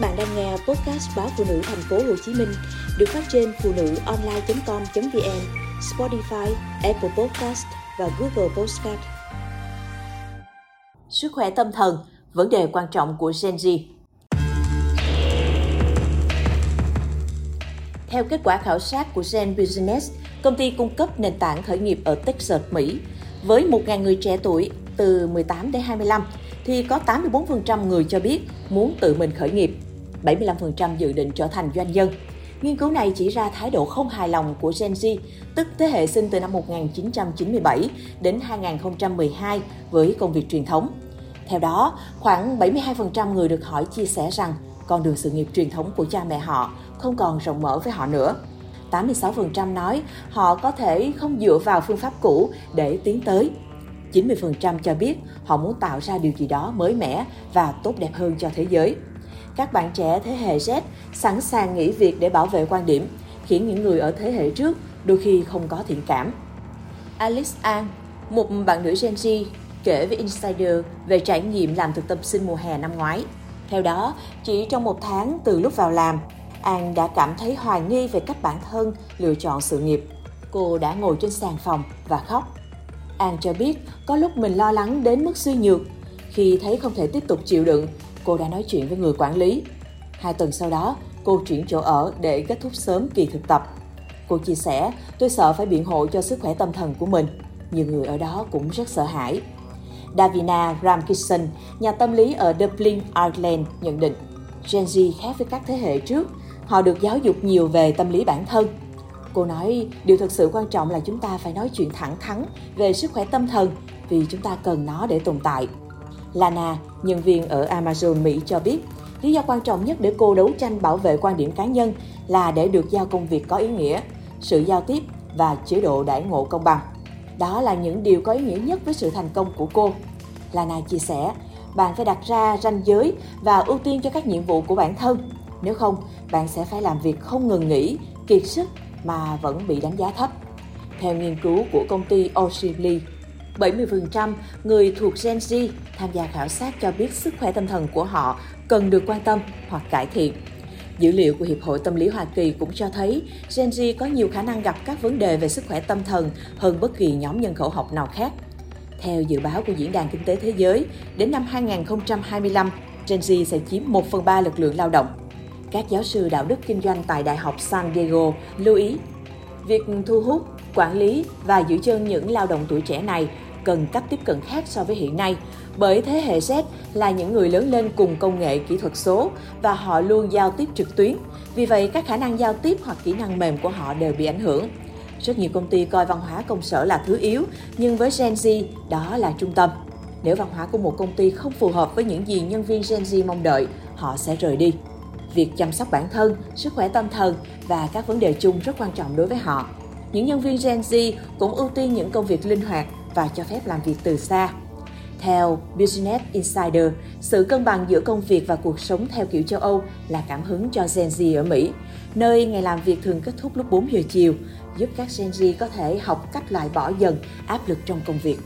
Các bạn đang nghe podcast báo phụ nữ thành phố Hồ Chí Minh được phát trên phụ nữ online.com.vn, Spotify, Apple Podcast và Google Podcast. Sức khỏe tâm thần, vấn đề quan trọng của Gen Z. Theo kết quả khảo sát của Gen Business, công ty cung cấp nền tảng khởi nghiệp ở Texas, Mỹ, với 1.000 người trẻ tuổi từ 18 đến 25, thì có 84% người cho biết muốn tự mình khởi nghiệp, 75% dự định trở thành doanh nhân. Nghiên cứu này chỉ ra thái độ không hài lòng của Gen Z, tức thế hệ sinh từ năm 1997 đến 2012 với công việc truyền thống. Theo đó, khoảng 72% người được hỏi chia sẻ rằng con đường sự nghiệp truyền thống của cha mẹ họ không còn rộng mở với họ nữa. 86% nói họ có thể không dựa vào phương pháp cũ để tiến tới 90% cho biết họ muốn tạo ra điều gì đó mới mẻ và tốt đẹp hơn cho thế giới. Các bạn trẻ thế hệ Z sẵn sàng nghỉ việc để bảo vệ quan điểm, khiến những người ở thế hệ trước đôi khi không có thiện cảm. Alice An, một bạn nữ Gen Z, kể với Insider về trải nghiệm làm thực tập sinh mùa hè năm ngoái. Theo đó, chỉ trong một tháng từ lúc vào làm, An đã cảm thấy hoài nghi về cách bản thân lựa chọn sự nghiệp. Cô đã ngồi trên sàn phòng và khóc An cho biết có lúc mình lo lắng đến mức suy nhược. Khi thấy không thể tiếp tục chịu đựng, cô đã nói chuyện với người quản lý. Hai tuần sau đó, cô chuyển chỗ ở để kết thúc sớm kỳ thực tập. Cô chia sẻ, tôi sợ phải biện hộ cho sức khỏe tâm thần của mình. Nhiều người ở đó cũng rất sợ hãi. Davina Ramkisson, nhà tâm lý ở Dublin, Ireland, nhận định Gen Z khác với các thế hệ trước. Họ được giáo dục nhiều về tâm lý bản thân, Cô nói, điều thực sự quan trọng là chúng ta phải nói chuyện thẳng thắn về sức khỏe tâm thần vì chúng ta cần nó để tồn tại. Lana, nhân viên ở Amazon Mỹ cho biết, lý do quan trọng nhất để cô đấu tranh bảo vệ quan điểm cá nhân là để được giao công việc có ý nghĩa, sự giao tiếp và chế độ đãi ngộ công bằng. Đó là những điều có ý nghĩa nhất với sự thành công của cô. Lana chia sẻ, bạn phải đặt ra ranh giới và ưu tiên cho các nhiệm vụ của bản thân. Nếu không, bạn sẽ phải làm việc không ngừng nghỉ, kiệt sức mà vẫn bị đánh giá thấp. Theo nghiên cứu của công ty Oshibli, 70% người thuộc Gen Z tham gia khảo sát cho biết sức khỏe tâm thần của họ cần được quan tâm hoặc cải thiện. Dữ liệu của Hiệp hội Tâm lý Hoa Kỳ cũng cho thấy Gen Z có nhiều khả năng gặp các vấn đề về sức khỏe tâm thần hơn bất kỳ nhóm nhân khẩu học nào khác. Theo dự báo của Diễn đàn Kinh tế Thế giới, đến năm 2025, Gen Z sẽ chiếm 1 phần 3 lực lượng lao động các giáo sư đạo đức kinh doanh tại Đại học San Diego lưu ý, việc thu hút, quản lý và giữ chân những lao động tuổi trẻ này cần cách tiếp cận khác so với hiện nay, bởi thế hệ Z là những người lớn lên cùng công nghệ kỹ thuật số và họ luôn giao tiếp trực tuyến. Vì vậy, các khả năng giao tiếp hoặc kỹ năng mềm của họ đều bị ảnh hưởng. Rất nhiều công ty coi văn hóa công sở là thứ yếu, nhưng với Gen Z, đó là trung tâm. Nếu văn hóa của một công ty không phù hợp với những gì nhân viên Gen Z mong đợi, họ sẽ rời đi việc chăm sóc bản thân, sức khỏe tâm thần và các vấn đề chung rất quan trọng đối với họ. Những nhân viên Gen Z cũng ưu tiên những công việc linh hoạt và cho phép làm việc từ xa. Theo Business Insider, sự cân bằng giữa công việc và cuộc sống theo kiểu châu Âu là cảm hứng cho Gen Z ở Mỹ, nơi ngày làm việc thường kết thúc lúc 4 giờ chiều, giúp các Gen Z có thể học cách loại bỏ dần áp lực trong công việc.